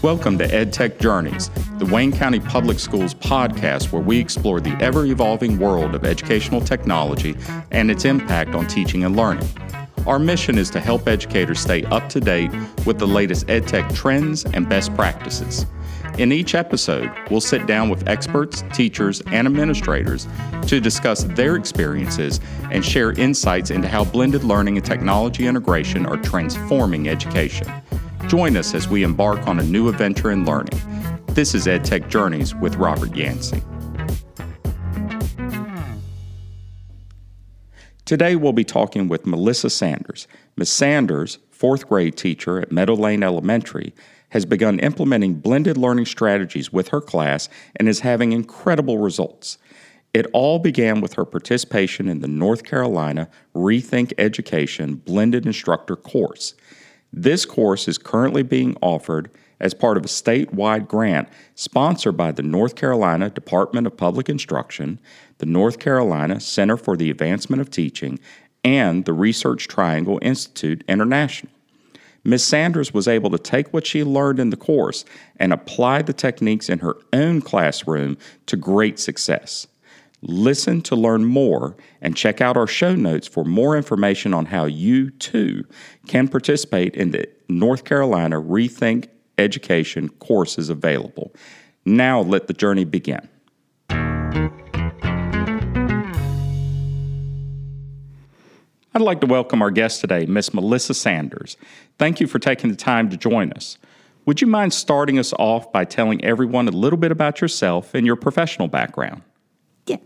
Welcome to EdTech Journeys, the Wayne County Public Schools podcast where we explore the ever evolving world of educational technology and its impact on teaching and learning. Our mission is to help educators stay up to date with the latest EdTech trends and best practices. In each episode, we'll sit down with experts, teachers, and administrators to discuss their experiences and share insights into how blended learning and technology integration are transforming education. Join us as we embark on a new adventure in learning. This is EdTech Journeys with Robert Yancey. Today we'll be talking with Melissa Sanders. Ms. Sanders, fourth grade teacher at Meadow Lane Elementary, has begun implementing blended learning strategies with her class and is having incredible results. It all began with her participation in the North Carolina Rethink Education Blended Instructor course. This course is currently being offered as part of a statewide grant sponsored by the North Carolina Department of Public Instruction, the North Carolina Center for the Advancement of Teaching, and the Research Triangle Institute International. Ms. Sanders was able to take what she learned in the course and apply the techniques in her own classroom to great success. Listen to learn more and check out our show notes for more information on how you too can participate in the North Carolina Rethink Education courses available. Now let the journey begin. I'd like to welcome our guest today, Miss Melissa Sanders. Thank you for taking the time to join us. Would you mind starting us off by telling everyone a little bit about yourself and your professional background? Yes.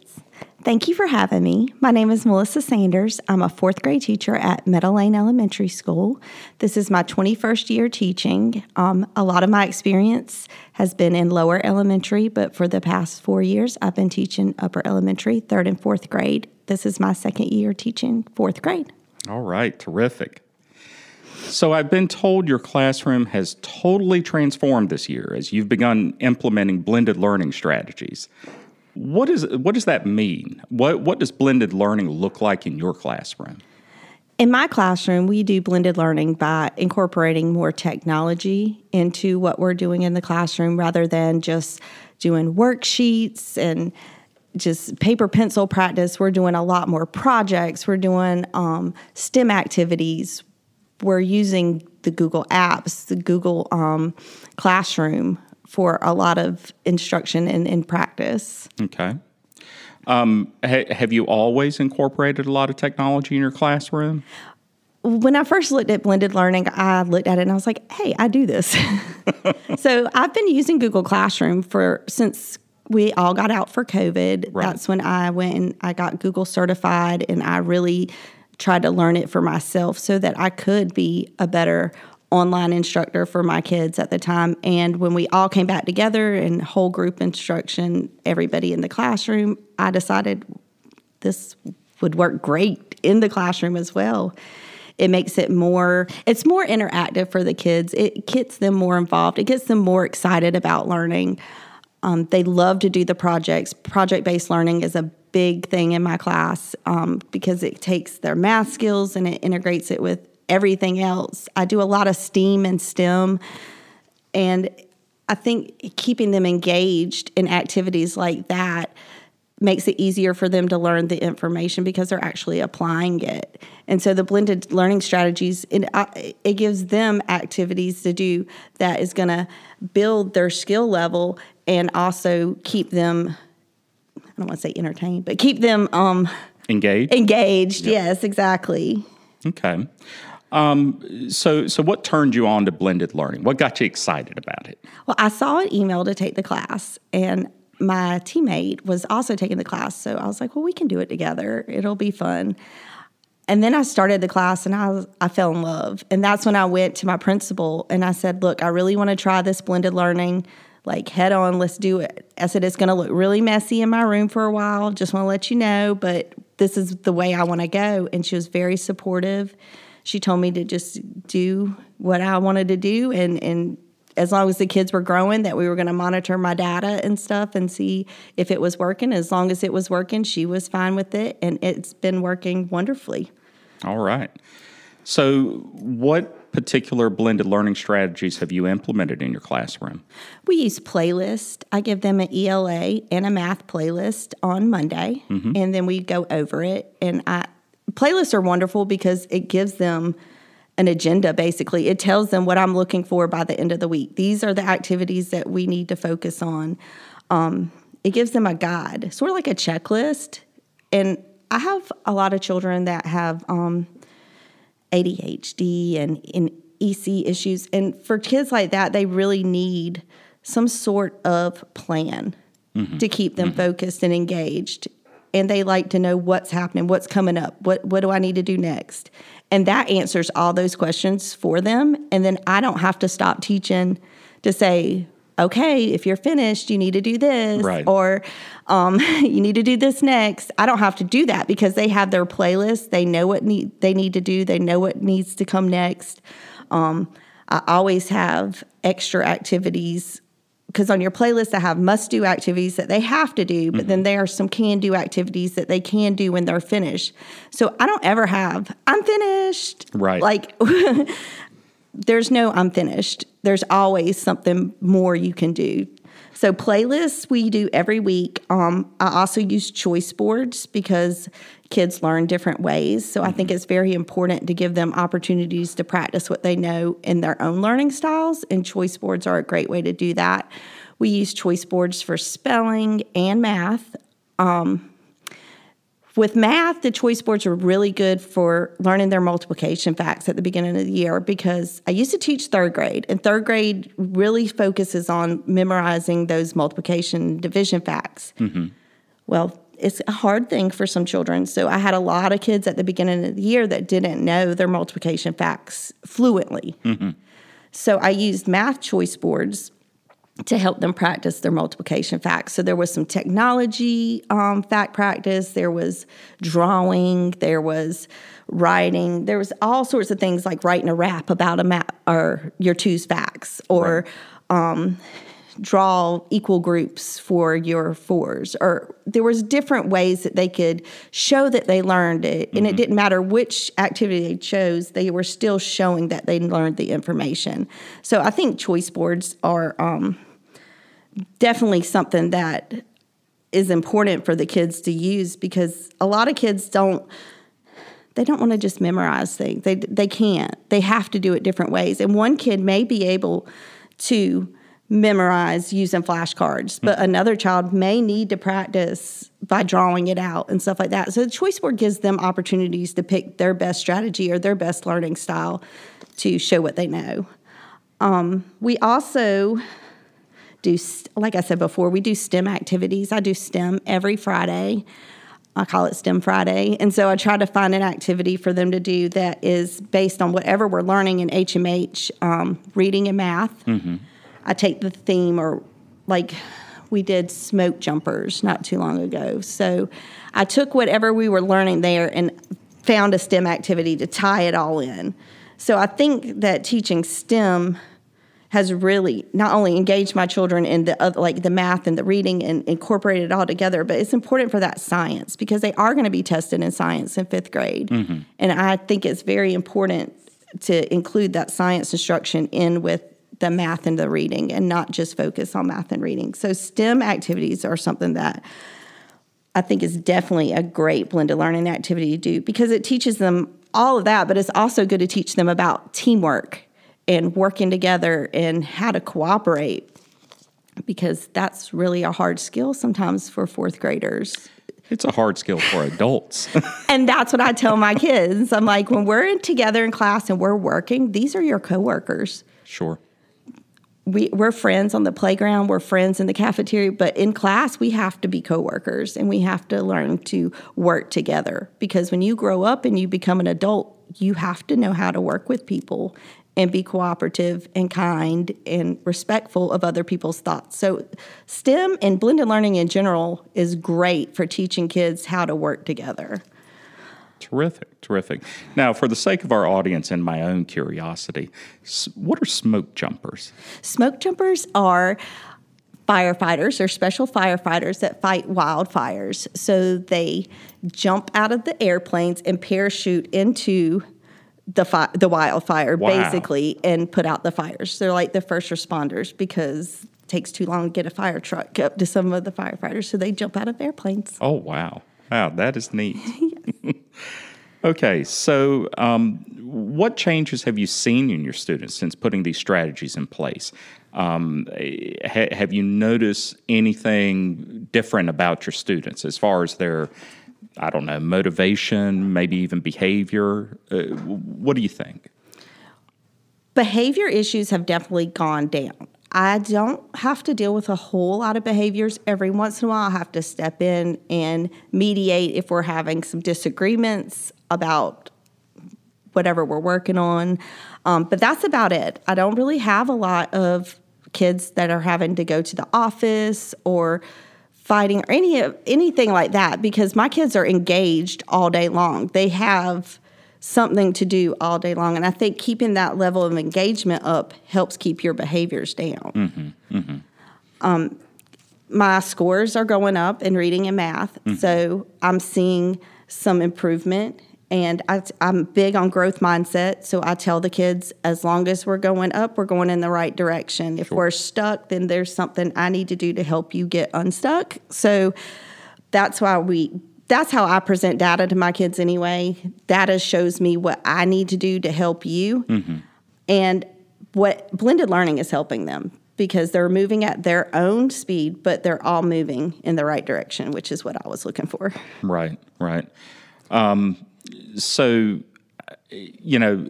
Thank you for having me. My name is Melissa Sanders. I'm a fourth grade teacher at Meadow Lane Elementary School. This is my 21st year teaching. Um, a lot of my experience has been in lower elementary, but for the past four years, I've been teaching upper elementary, third and fourth grade. This is my second year teaching fourth grade. All right, terrific. So, I've been told your classroom has totally transformed this year as you've begun implementing blended learning strategies. What is what does that mean? What what does blended learning look like in your classroom? In my classroom, we do blended learning by incorporating more technology into what we're doing in the classroom rather than just doing worksheets and just paper pencil practice. We're doing a lot more projects. We're doing um, STEM activities. We're using the Google Apps, the Google um, Classroom for a lot of instruction and, and practice. Okay. Um, ha- have you always incorporated a lot of technology in your classroom? When I first looked at blended learning, I looked at it and I was like, "Hey, I do this." so I've been using Google Classroom for since we all got out for COVID. Right. That's when I went and I got Google certified, and I really tried to learn it for myself so that I could be a better online instructor for my kids at the time. And when we all came back together and whole group instruction, everybody in the classroom, I decided this would work great in the classroom as well. It makes it more, it's more interactive for the kids. It gets them more involved, it gets them more excited about learning. Um, they love to do the projects. Project based learning is a big thing in my class um, because it takes their math skills and it integrates it with everything else. I do a lot of STEAM and STEM, and I think keeping them engaged in activities like that makes it easier for them to learn the information because they're actually applying it. And so the blended learning strategies it, it gives them activities to do that is going to build their skill level and also keep them I don't want to say entertained, but keep them um, engaged. Engaged, yep. yes, exactly. Okay. Um, so, so what turned you on to blended learning? What got you excited about it? Well, I saw an email to take the class, and my teammate was also taking the class. So I was like, well, we can do it together. It'll be fun. And then I started the class and I, I fell in love. And that's when I went to my principal and I said, look, I really want to try this blended learning. Like, head on, let's do it. I said, it's going to look really messy in my room for a while. Just want to let you know, but this is the way I want to go. And she was very supportive she told me to just do what I wanted to do and and as long as the kids were growing that we were going to monitor my data and stuff and see if it was working as long as it was working she was fine with it and it's been working wonderfully all right So, what particular blended learning strategies have you implemented in your classroom? We use playlist. I give them an ELA and a math playlist on Monday, mm-hmm. and then we go over it. And I playlists are wonderful because it gives them an agenda basically. It tells them what I'm looking for by the end of the week. These are the activities that we need to focus on. Um, it gives them a guide, sort of like a checklist. And I have a lot of children that have um, ADHD and, and EC issues. And for kids like that, they really need some sort of plan mm-hmm. to keep them mm-hmm. focused and engaged. And they like to know what's happening, what's coming up, what, what do I need to do next? And that answers all those questions for them. And then I don't have to stop teaching to say, okay, if you're finished, you need to do this, right. or um, you need to do this next. I don't have to do that because they have their playlist. They know what need they need to do. They know what needs to come next. Um, I always have extra activities because on your playlist I have must do activities that they have to do, but mm-hmm. then there are some can do activities that they can do when they're finished. So I don't ever have I'm finished. Right. Like there's no I'm finished. There's always something more you can do. So playlists we do every week. Um, I also use choice boards because kids learn different ways. So I think mm-hmm. it's very important to give them opportunities to practice what they know in their own learning styles, and choice boards are a great way to do that. We use choice boards for spelling and math. Um, with math, the choice boards are really good for learning their multiplication facts at the beginning of the year because I used to teach third grade, and third grade really focuses on memorizing those multiplication division facts. Mm-hmm. Well, it's a hard thing for some children. So I had a lot of kids at the beginning of the year that didn't know their multiplication facts fluently. Mm-hmm. So I used math choice boards to help them practice their multiplication facts. So there was some technology um, fact practice, there was drawing, there was writing, there was all sorts of things like writing a rap about a map or your two's facts or right. um, draw equal groups for your fours or there was different ways that they could show that they learned it and mm-hmm. it didn't matter which activity they chose they were still showing that they learned the information so i think choice boards are um, definitely something that is important for the kids to use because a lot of kids don't they don't want to just memorize things they they can't they have to do it different ways and one kid may be able to memorize using flashcards, but mm-hmm. another child may need to practice by drawing it out and stuff like that. So the choice board gives them opportunities to pick their best strategy or their best learning style to show what they know. Um, we also do, like I said before, we do STEM activities. I do STEM every Friday. I call it STEM Friday. And so I try to find an activity for them to do that is based on whatever we're learning in HMH, um, reading and math. Mm-hmm I take the theme or like we did smoke jumpers not too long ago. So I took whatever we were learning there and found a STEM activity to tie it all in. So I think that teaching STEM has really not only engaged my children in the uh, like the math and the reading and incorporated it all together, but it's important for that science because they are going to be tested in science in fifth grade, mm-hmm. and I think it's very important to include that science instruction in with the math and the reading and not just focus on math and reading. So, STEM activities are something that I think is definitely a great blended learning activity to do because it teaches them all of that, but it's also good to teach them about teamwork and working together and how to cooperate because that's really a hard skill sometimes for fourth graders. It's a hard skill for adults. and that's what I tell my kids. I'm like, when we're together in class and we're working, these are your coworkers. Sure we, we're friends on the playground, we're friends in the cafeteria, but in class, we have to be coworkers and we have to learn to work together. Because when you grow up and you become an adult, you have to know how to work with people and be cooperative and kind and respectful of other people's thoughts. So, STEM and blended learning in general is great for teaching kids how to work together. Terrific, terrific. Now, for the sake of our audience and my own curiosity, what are smoke jumpers? Smoke jumpers are firefighters or special firefighters that fight wildfires. So they jump out of the airplanes and parachute into the fi- the wildfire Wow. basically and put out the fires. They're like the first responders because it takes too long to get a fire truck up to some of the firefighters, so they jump out of airplanes. Oh, wow. Wow, that is neat. okay, so um, what changes have you seen in your students since putting these strategies in place? Um, ha- have you noticed anything different about your students as far as their, I don't know, motivation, maybe even behavior? Uh, what do you think? behavior issues have definitely gone down. I don't have to deal with a whole lot of behaviors. Every once in a while, I have to step in and mediate if we're having some disagreements about whatever we're working on. Um, but that's about it. I don't really have a lot of kids that are having to go to the office or fighting or any of anything like that because my kids are engaged all day long. They have something to do all day long, and I think keeping that level of engagement up helps keep your behaviors down. Um, my scores are going up in reading and math, so I'm seeing some improvement. And I, I'm big on growth mindset, so I tell the kids as long as we're going up, we're going in the right direction. If we're stuck, then there's something I need to do to help you get unstuck. So that's why we that's how I present data to my kids anyway. Data shows me what I need to do to help you. And what blended learning is helping them because they're moving at their own speed, but they're all moving in the right direction, which is what I was looking for. Right, right. Um, so, you know,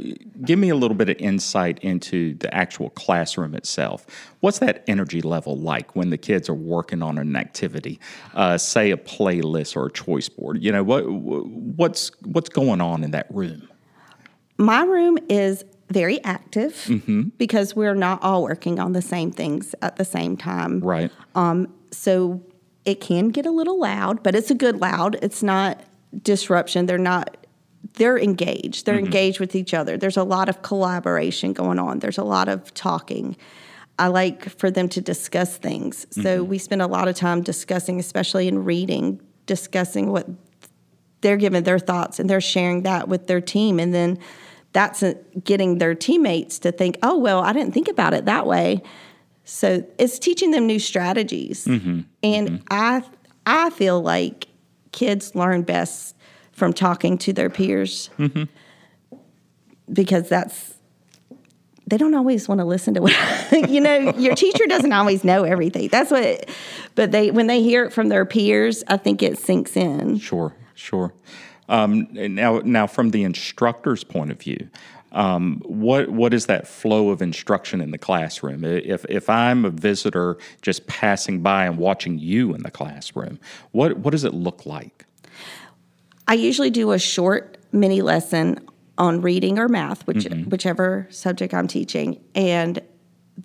give me a little bit of insight into the actual classroom itself. What's that energy level like when the kids are working on an activity, uh, say a playlist or a choice board? You know, what what's what's going on in that room? My room is very active because we're not all working on the same things at the same time. Right. So it can get a little loud, but it's a good loud. It's not disruption. They're not they're engaged. They're mm-hmm. engaged with each other. There's a lot of collaboration going on. There's a lot of talking. I like for them to discuss things. So mm-hmm. we spend a lot of time discussing, especially in reading, discussing what they're giving their thoughts and they're sharing that with their team. And then that's getting their teammates to think, oh, well, I didn't think about it that way. So it's teaching them new strategies. Mm-hmm. And I, I feel like kids learn best from talking to their peers because that's they don't always want to listen to what you know your teacher doesn't always know everything that's what but they when they hear it from their peers i think it sinks in Sure, sure. Um, now, now, from the instructor's point of view, um, what what is that flow of instruction in the classroom? If if I'm a visitor just passing by and watching you in the classroom, what what does it look like? I usually do a short mini lesson on reading or math, which mm-hmm. whichever subject I'm teaching, and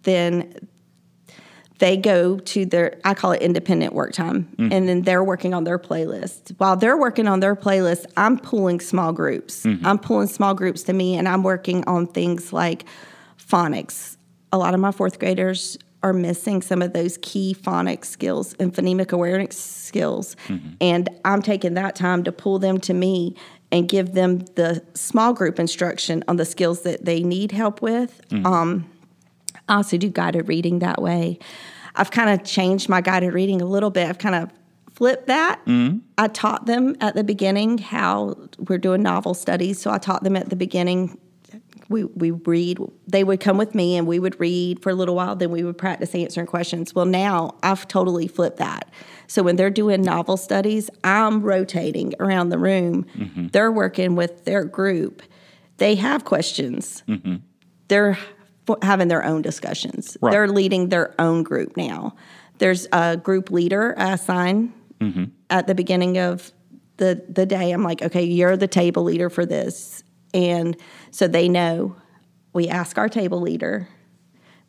then they go to their I call it independent work time, mm. and then they're working on their playlist. While they're working on their playlist, I'm pulling small groups. Mm-hmm. I'm pulling small groups to me, and I'm working on things like phonics. A lot of my fourth graders are missing some of those key phonics skills and phonemic awareness skills. Mm-hmm. And I'm taking that time to pull them to me and give them the small group instruction on the skills that they need help with. Mm-hmm. Um, I also do guided reading that way. I've kind of changed my guided reading a little bit. I've kind of flipped that. Mm-hmm. I taught them at the beginning how we're doing novel studies. So I taught them at the beginning. We, we read, they would come with me and we would read for a little while, then we would practice answering questions. Well, now I've totally flipped that. So when they're doing novel studies, I'm rotating around the room. Mm-hmm. They're working with their group. They have questions. Mm-hmm. They're f- having their own discussions. Right. They're leading their own group now. There's a group leader I assign mm-hmm. at the beginning of the the day. I'm like, okay, you're the table leader for this, and so they know. We ask our table leader.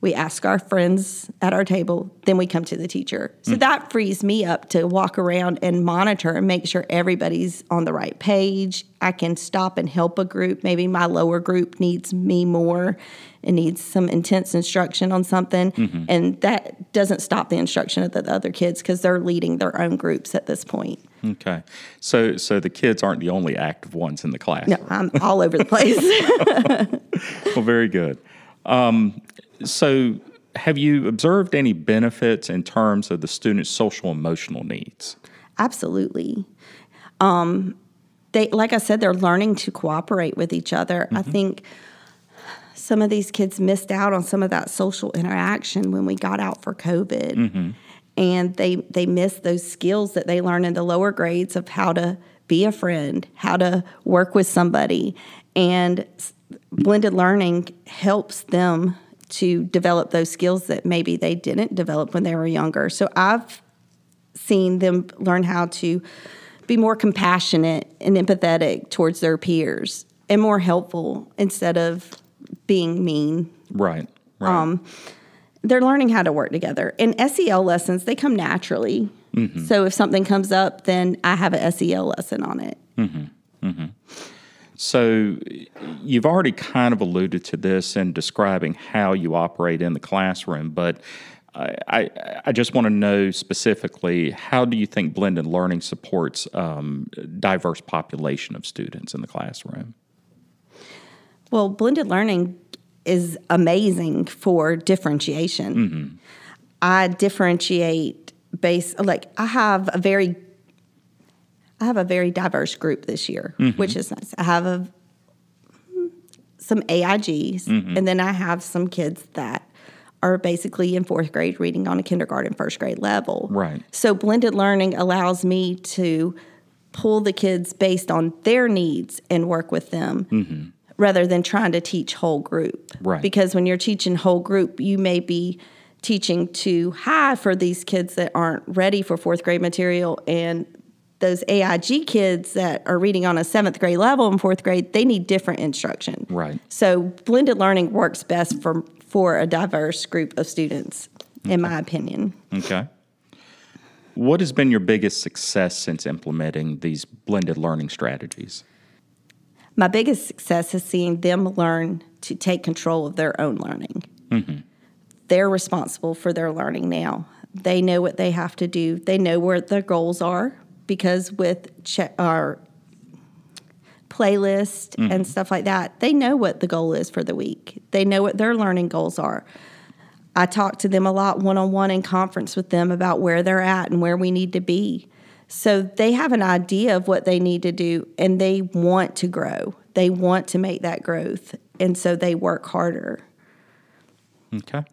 We ask our friends at our table, then we come to the teacher. So mm. that frees me up to walk around and monitor and make sure everybody's on the right page. I can stop and help a group. Maybe my lower group needs me more and needs some intense instruction on something. Mm-hmm. And that doesn't stop the instruction of the other kids because they're leading their own groups at this point. Okay. So so the kids aren't the only active ones in the class. No, I'm all over the place. well, very good. Um, so, have you observed any benefits in terms of the students' social emotional needs? Absolutely. Um, they, like I said, they're learning to cooperate with each other. Mm-hmm. I think some of these kids missed out on some of that social interaction when we got out for COVID. Mm-hmm. And they, they missed those skills that they learn in the lower grades of how to be a friend, how to work with somebody. And blended learning helps them to develop those skills that maybe they didn't develop when they were younger. So I've seen them learn how to be more compassionate and empathetic towards their peers and more helpful instead of being mean. Right. Right. Um, they're learning how to work together. And SEL lessons, they come naturally. Mm-hmm. So if something comes up, then I have a SEL lesson on it. Mm-hmm. Mm-hmm. So, you've already kind of alluded to this in describing how you operate in the classroom, but I, I, I just want to know specifically how do you think blended learning supports um, diverse population of students in the classroom? Well, blended learning is amazing for differentiation. Mm-hmm. I differentiate based like I have a very I have a very diverse group this year, mm-hmm. which is nice. I have a, some AIGs, mm-hmm. and then I have some kids that are basically in fourth grade reading on a kindergarten, first grade level. Right. So blended learning allows me to pull the kids based on their needs and work with them. Mm-hmm. Rather than trying to teach whole group. Right. Because when you're teaching whole group, you may be teaching too high for these kids that aren't ready for fourth grade material and those AIG kids that are reading on a seventh grade level in fourth grade, they need different instruction. Right. So blended learning works best for for a diverse group of students, okay. in my opinion. Okay. What has been your biggest success since implementing these blended learning strategies? My biggest success is seeing them learn to take control of their own learning. Mm-hmm. They're responsible for their learning now. They know what they have to do. They know where their goals are because with che- our playlist mm-hmm. and stuff like that, they know what the goal is for the week. They know what their learning goals are. I talk to them a lot one on one in conference with them about where they're at and where we need to be. So they have an idea of what they need to do and they want to grow. They want to make that growth. And so they work harder. Okay.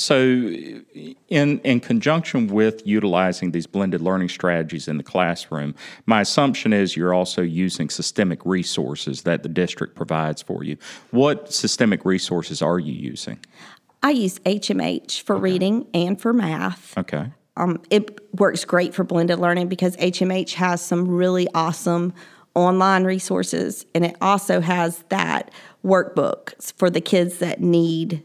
So, in, in conjunction with utilizing these blended learning strategies in the classroom, my assumption is you're also using systemic resources that the district provides for you. What systemic resources are you using? I use HMH for okay. reading and for math. Okay. Um, it works great for blended learning because HMH has some really awesome online resources and it also has that workbook for the kids that need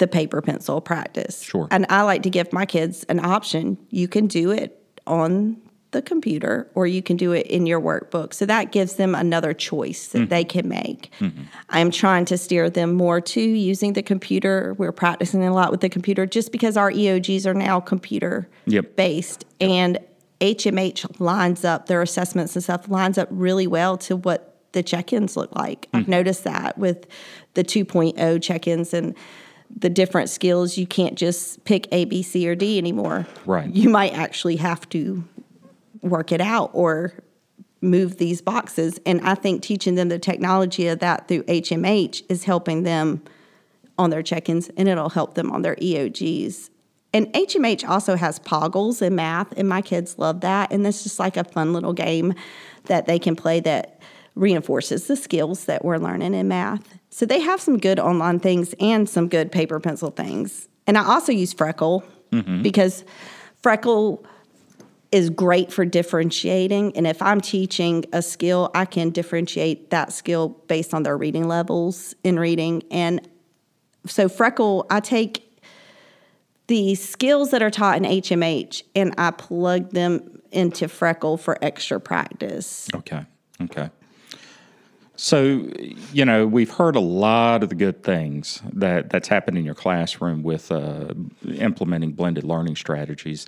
the paper pencil practice. Sure. And I like to give my kids an option. You can do it on the computer or you can do it in your workbook. So that gives them another choice that mm-hmm. they can make. Mm-hmm. I'm trying to steer them more to using the computer. We're practicing a lot with the computer just because our EOGs are now computer yep. based and HMH lines up their assessments and stuff lines up really well to what the check-ins look like. Mm-hmm. I've noticed that with the 2.0 check-ins and the different skills, you can't just pick A, B, C, or D anymore. Right. You might actually have to work it out or move these boxes. And I think teaching them the technology of that through HMH is helping them on their check ins and it'll help them on their EOGs. And HMH also has Poggles in math, and my kids love that. And it's just like a fun little game that they can play that reinforces the skills that we're learning in math. So they have some good online things and some good paper pencil things. And I also use Freckle mm-hmm. because Freckle is great for differentiating. And if I'm teaching a skill, I can differentiate that skill based on their reading levels in reading. And so Freckle, I take the skills that are taught in HMH and I plug them into Freckle for extra practice. Okay. Okay. So, you know, we've heard a lot of the good things that that's happened in your classroom with uh, implementing blended learning strategies.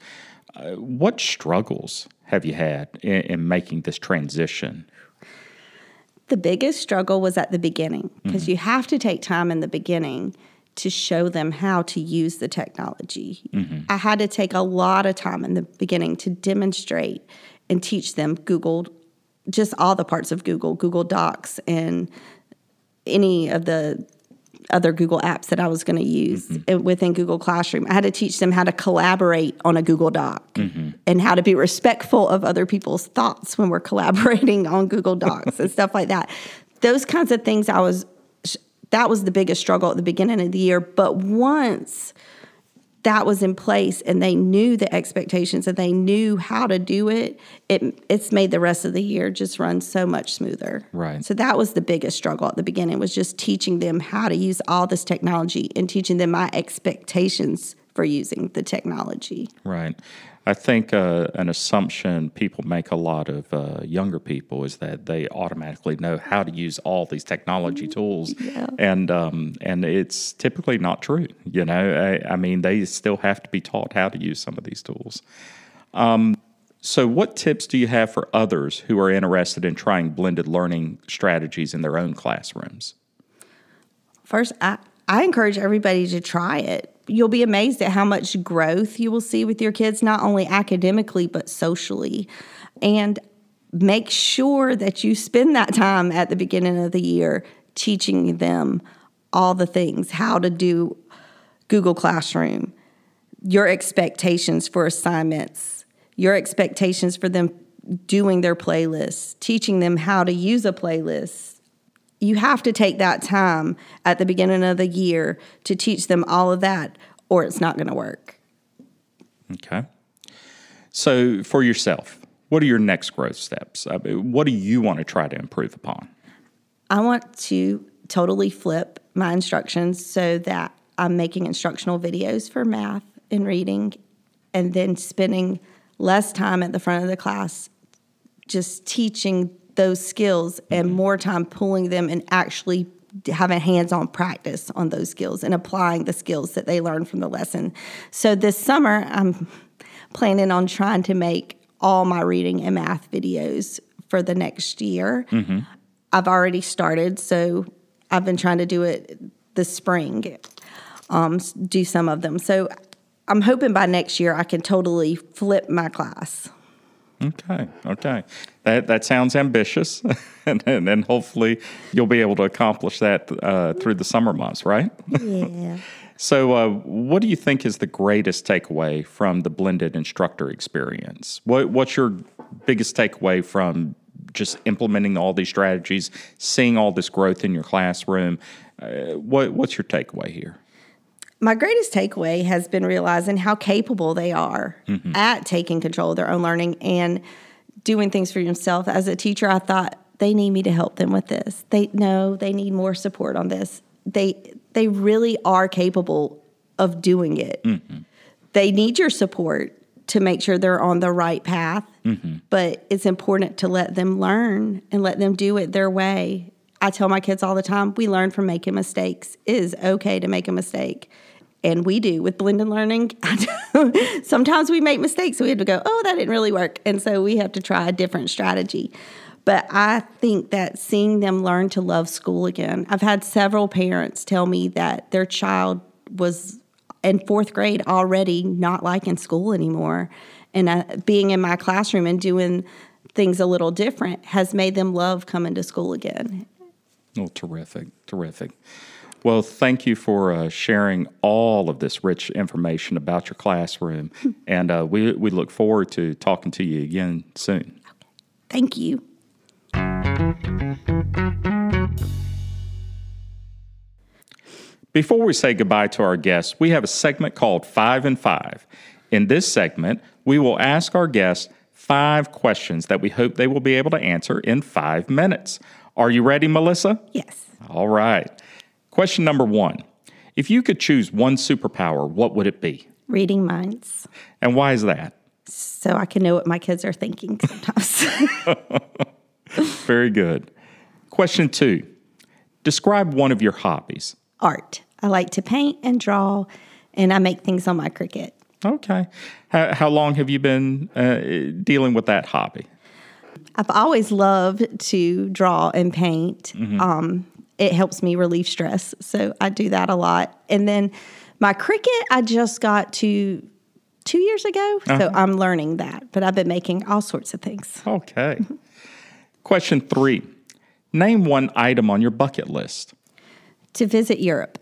Uh, what struggles have you had in, in, making this transition? The biggest struggle was at the beginning because mm-hmm. you have to take time in the beginning to show them how to use the technology. Mm-hmm. I had to take a lot of time in the beginning to demonstrate and teach them Google just all the parts of Google, Google Docs, and any of the other Google apps that I was going to use mm-hmm. within Google Classroom. I had to teach them how to collaborate on a Google Doc mm-hmm. and how to be respectful of other people's thoughts when we're collaborating on Google Docs and stuff like that. Those kinds of things I was that was the biggest struggle at the beginning of the year, but once that was in place and they knew the expectations and they knew how to do it, it it's made the rest of the year just run so much smoother. Right. So that was the biggest struggle at the beginning was just teaching them how to use all this technology and teaching them my expectations for using the technology. Right. I think uh, an assumption people make a lot of uh, younger people is that they automatically know how to use all these technology mm-hmm. tools, yeah. and um, and it's typically not true. You know, I, I, mean, they still have to be taught how to use some of these tools. Um, so, what tips do you have for others who are interested in trying blended learning strategies in their own classrooms? First, I, I encourage everybody to try it you'll be amazed at how much growth you will see with your kids, not only academically, but socially. And make sure that you spend that time at the beginning of the year teaching them all the things how to do Google Classroom, your expectations for assignments, your expectations for them doing their playlists, teaching them how to use a playlist, you have to take that time at the beginning of the year to teach them all of that, or it's not going to work. Okay. So, for yourself, what are your next growth steps? Uh, what do you want to try to improve upon? I want to totally flip my instructions so that I'm making instructional videos for math and reading, and then spending less time at the front of the class just teaching those skills and mm-hmm. more time pulling them and actually having hands-on practice on those skills and applying the skills that they learned from the lesson. So this summer, I'm planning on trying to make all my reading and math videos for the next year. Mm-hmm. I've already started, so I've been trying to do it this spring, um, do some of them. So I'm hoping by next year I can totally flip my class. Okay, okay. That that sounds ambitious, and, and, and hopefully you'll be able to accomplish that uh, through the summer months, right? Yeah. so, uh, what do you think is the greatest takeaway from the blended instructor experience? What What's your biggest takeaway from just implementing all these strategies, seeing all this growth in your classroom? Uh, what What's your takeaway here? My greatest takeaway has been realizing how capable they are mm-hmm. at taking control of their own learning and doing things for yourself. As a teacher, I thought they need me to help them with this. They know they need more support on this. They they really are capable of doing it. Mm-hmm. They need your support to make sure they're on the right path. Mm-hmm. But it's important to let them learn and let them do it their way. I tell my kids all the time, we learn from making mistakes. It is okay to make a mistake and we do with blended learning. Sometimes we make mistakes. So we have to go, oh, that didn't really work. And so we have to try a different strategy. But I think that seeing them learn to love school again, I've had several parents tell me that their child was in fourth grade already not liking school anymore. And uh, being in my classroom and doing things a little different has made them love coming to school again. Oh, terrific, terrific. Well, thank you for uh, sharing all of this rich information about your classroom. and uh, we, we look forward to talking to you again soon. Thank you. Before we say goodbye to our guests, we have a segment called Five and Five. In this segment, we will ask our guests five questions that we hope they will be able to answer in five minutes. Are you ready, Melissa? Yes. All right. Question number one If you could choose one superpower, what would it be? Reading minds. And why is that? So I can know what my kids are thinking sometimes. Very good. Question two Describe one of your hobbies. Art. I like to paint and draw, and I make things on my Cricut. Okay. How, how long have you been uh, dealing with that hobby? I've always loved to draw and paint. Mm-hmm. Um, it helps me relieve stress. So I do that a lot. And then my Cricut, I just got to two years ago. Uh-huh. So I'm learning that. But I've been making all sorts of things. Okay. Question three Name one item on your bucket list. To visit Europe.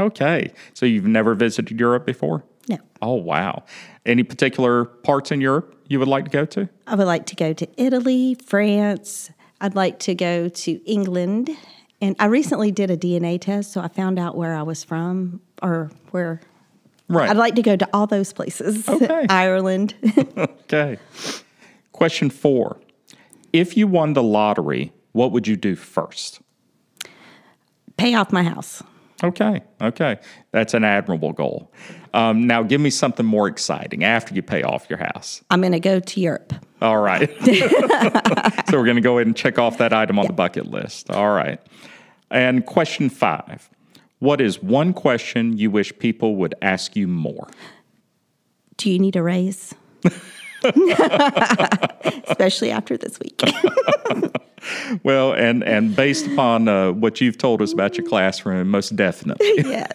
Okay. So you've never visited Europe before? No. Oh, wow. Any particular parts in Europe you would like to go to? I would like to go to Italy, France. I'd like to go to England. And I recently did a DNA test, so I found out where I was from or where. Right. I'd like to go to all those places. Okay. Ireland. okay. Question four If you won the lottery, what would you do first? Pay off my house. Okay, okay. That's an admirable goal. Um, now, give me something more exciting after you pay off your house. I'm going to go to Europe. All right. so, we're going to go ahead and check off that item on the bucket list. All right. And question five What is one question you wish people would ask you more? Do you need a raise? Especially after this week. well, and and based upon uh, what you've told us about your classroom, most definitely. yeah.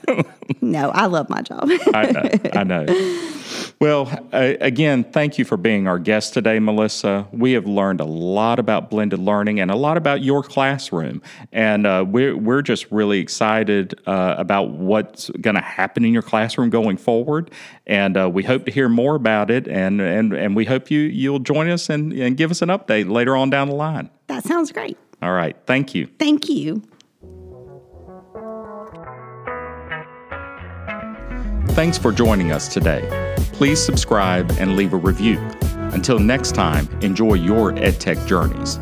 No, I love my job. I know. I know. Well, uh, again, thank you for being our guest today, Melissa. We have learned a lot about blended learning and a lot about your classroom, and uh, we're we're just really excited uh, about what's going to happen in your classroom going forward. And uh, we hope to hear more about it, and and and we hope you you'll join us and, and give us an update later on down the line. That sounds great. All right. Thank you. Thank you. Thanks for joining us today. Please subscribe and leave a review. Until next time, enjoy your EdTech journeys.